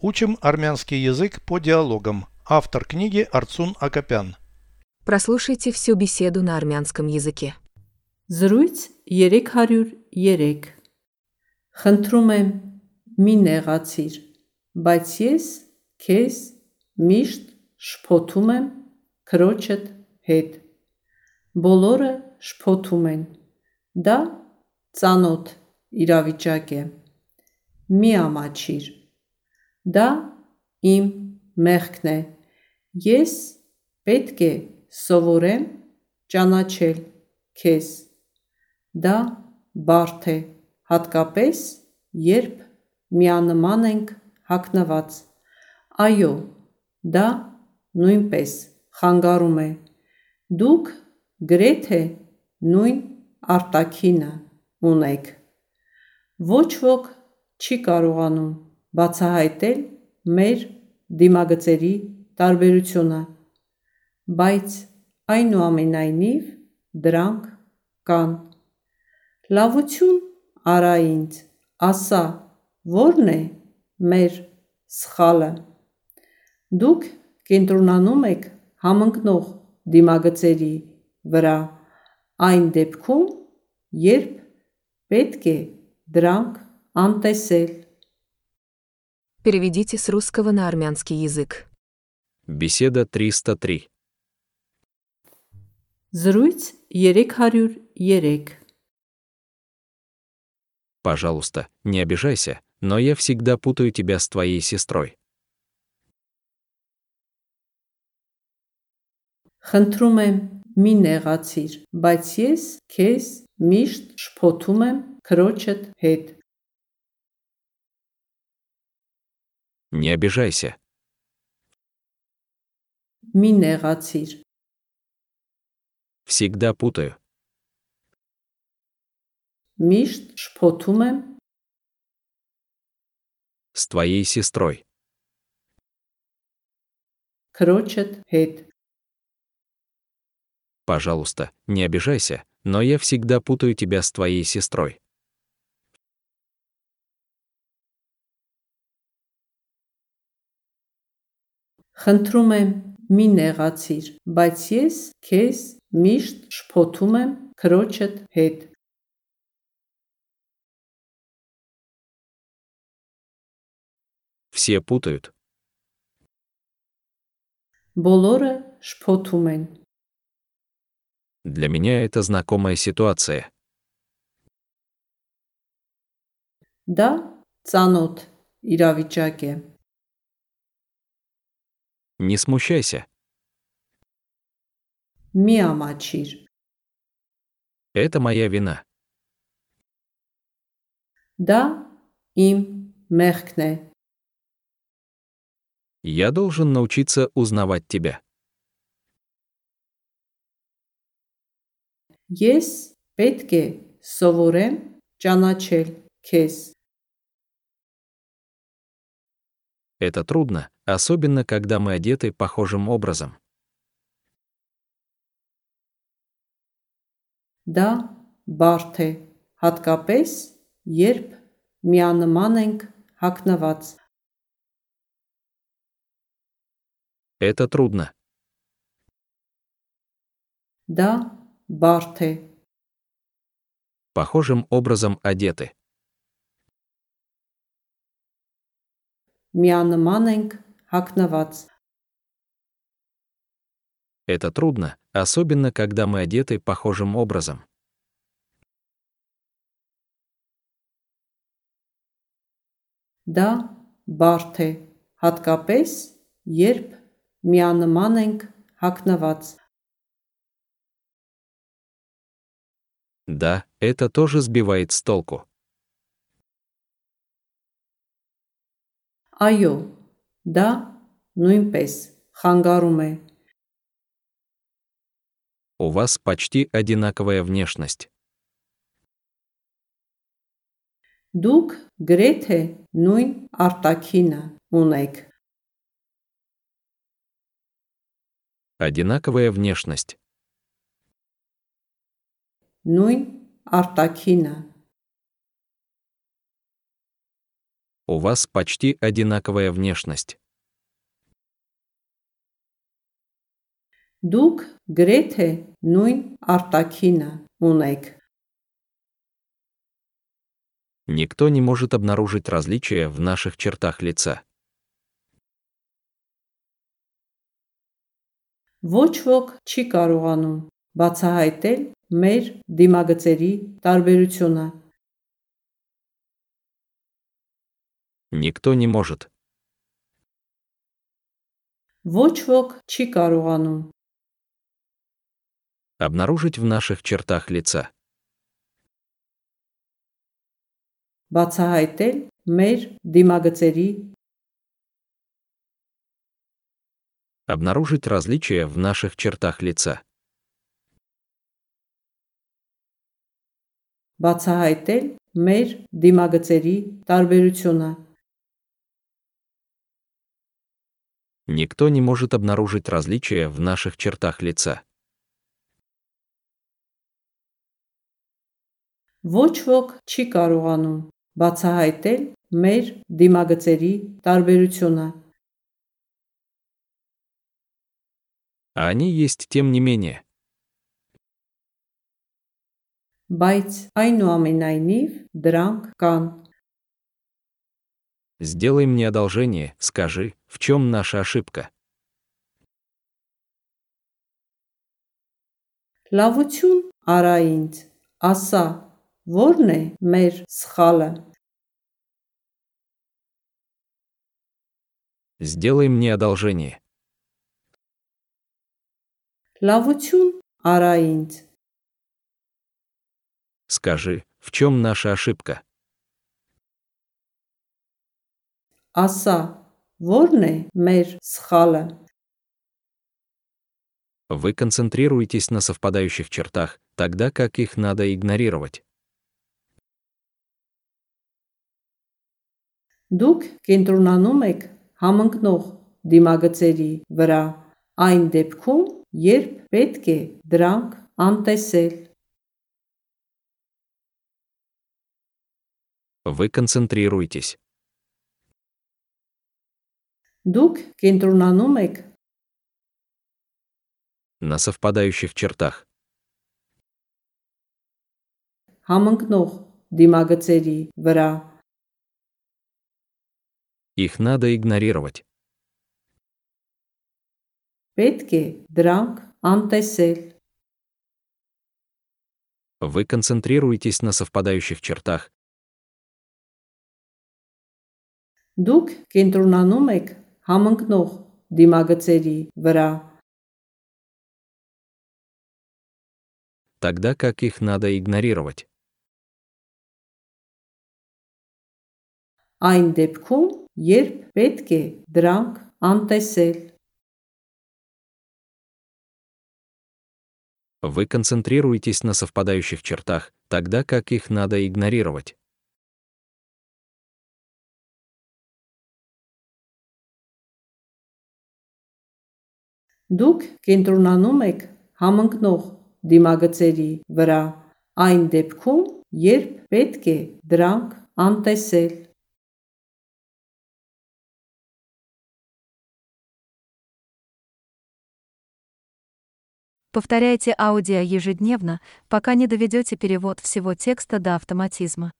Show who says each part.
Speaker 1: Учим армянский язык по диалогам. Автор книги Арцун Акопян.
Speaker 2: Прослушайте всю беседу на армянском языке.
Speaker 3: Զրույց 303 Խնդրում եմ մի նեղացիր, բայց ես քեզ միշտ շփոթում եմ քրոջդ հետ։ Բոլորը շփոթում են։ Դա ծանոթ իրավիճակ է։ Մի ամաչիր։ Դա իմ մեղքն է։ Ես պետք է սովորեմ ճանաչել քեզ։ Դա բարդ է, հատկապես երբ միանման ենք հագնված։ Այո, դա նույնպես խանգարում է։ Դուք գրեթե նույն արտաքինը ունեք։ Ոչ ոք չի կարողանում բացահայտել մեր դիմագծերի տարբերությունը, բայց այնուամենայնիվ դրանք կան։ Լավություն արա ինձ, ասա, ո՞րն է մեր սխալը։ Դուք կենտրոնանում եք համընկնող դիմագծերի վրա այն դեպքում, երբ պետք է դրանք անտեսել։
Speaker 2: Переведите с русского на армянский язык.
Speaker 4: Беседа 303.
Speaker 3: Զրույց 303
Speaker 4: Пожалуйста, не обижайся, но я всегда путаю тебя с твоей сестрой.
Speaker 3: Խնդրում եմ մի նեղացիր, բայց ես քեզ միշտ շփոթում եմ քրոջդ հետ։
Speaker 4: Не обижайся.
Speaker 3: Մի նեղացիր,
Speaker 4: Всегда путаю.
Speaker 3: միշտ շփոթում եմ
Speaker 4: С твоей сестрой.
Speaker 3: քրոջդ հետ։
Speaker 4: Пожалуйста, не обижайся, но я всегда путаю тебя с твоей сестрой.
Speaker 3: Խնդրում եմ մի նեղացիր, բայց ես քեզ միշտ շփոթում եմ քրոջդ հետ։
Speaker 4: Все путают.
Speaker 3: Բոլորը շփոթում են։
Speaker 4: Для меня это знакомая ситуация.
Speaker 3: Դա ծանոթ իրավիճակ է։
Speaker 4: Не смущайся.
Speaker 3: Մի ամաչիր։
Speaker 4: Это моя вина.
Speaker 3: Դա իմ մեղքն է։
Speaker 4: Я должен научиться узнавать тебя.
Speaker 3: Ես պետք է սովորեմ ճանաչել քեզ։
Speaker 4: Это трудно, особенно когда мы одеты похожим образом.
Speaker 3: Դա բարդ է, հատկապես երբ միանման ենք հագնված։
Speaker 4: Это трудно.
Speaker 3: Դա բարդ է,
Speaker 4: Похожим образом одеты.
Speaker 3: միանման ենք հագնված։
Speaker 4: Это трудно, особенно когда мы одеты похожим образом.
Speaker 3: Դա բարդ է, հատկապես երբ միանման ենք հագնված։
Speaker 4: Да, это тоже сбивает с толку.
Speaker 3: Այո, դա նույնպես խանգարում է։
Speaker 4: У вас почти одинаковая внешность.
Speaker 3: Դուք գրեթե նույն արտաքինը ունեք։
Speaker 4: Одинаковая внешность.
Speaker 3: Նույն արտաքինը։
Speaker 4: У вас почти одинаковая внешность.
Speaker 3: Դուք գրեթե նույն արտաքինը ունեք։
Speaker 4: Никто не может обнаружить различия в наших чертах лица.
Speaker 3: Ոչ ոք չի կարողանում բացահայտել մեր դիմագծերի տարբերությունը։
Speaker 4: Никто не может.
Speaker 3: Ոչ ոք չի կարողանում
Speaker 4: Обнаружить в наших чертах лица.
Speaker 3: բացահայտել մեր դիմագծերի
Speaker 4: Обнаружить различия в наших чертах лица.
Speaker 3: բացահայտել մեր դիմագծերի տարբերությունը։
Speaker 4: Никто не может обнаружить различия в наших чертах лица.
Speaker 3: Ոչ ոք չի կարողանում բացահայտել մեր դիմագծերի տարբերությունը։
Speaker 4: А они есть тем не менее.
Speaker 3: Բայց այնուամենայնիվ դրանք կան։
Speaker 4: Сделай мне одолжение, скажи, в чем наша ошибка.
Speaker 3: Լավություն արա ինձ, ասա, ո՞րն է մեր սխալը։
Speaker 4: Сделай мне одолжение.
Speaker 3: Լավություն արա ինձ,
Speaker 4: Скажи, в чем наша ошибка.
Speaker 3: ասա, ո՞րն է մեր սխալը։
Speaker 4: Вы концентрируетесь на совпадающих чертах, тогда как их надо игнорировать.
Speaker 3: Դուք կենտրոնանում եք համընկնող դիմագծերի վրա, այն դեպքում, երբ պետք է դրանք անտեսել։
Speaker 4: Вы концентрируетесь.
Speaker 3: Դուք կենտրոնանում եք
Speaker 4: на совпадающих чертах.
Speaker 3: համընկնող դիմագծերի վրա,
Speaker 4: Их надо игнорировать.
Speaker 3: պետք է դրանք անտեսել։
Speaker 4: Вы концентрируетесь на совпадающих чертах,
Speaker 3: Դուք կենտրոնանում եք համընկնող դիմագծերի վրա,
Speaker 4: тогда как их надо игнорировать.
Speaker 3: այն դեպքում, երբ պետք է դրանք անտեսել։
Speaker 4: Вы концентрируетесь на совпадающих чертах, тогда как их надо игнорировать.
Speaker 3: Դուք կենտրոնանում եք համընկնող դիմագծերի վրա, այն դեպքում, երբ պետք է դրանք անտեսել։
Speaker 5: Повторяйте аудио ежедневно, пока не доведете перевод всего текста до автоматизма.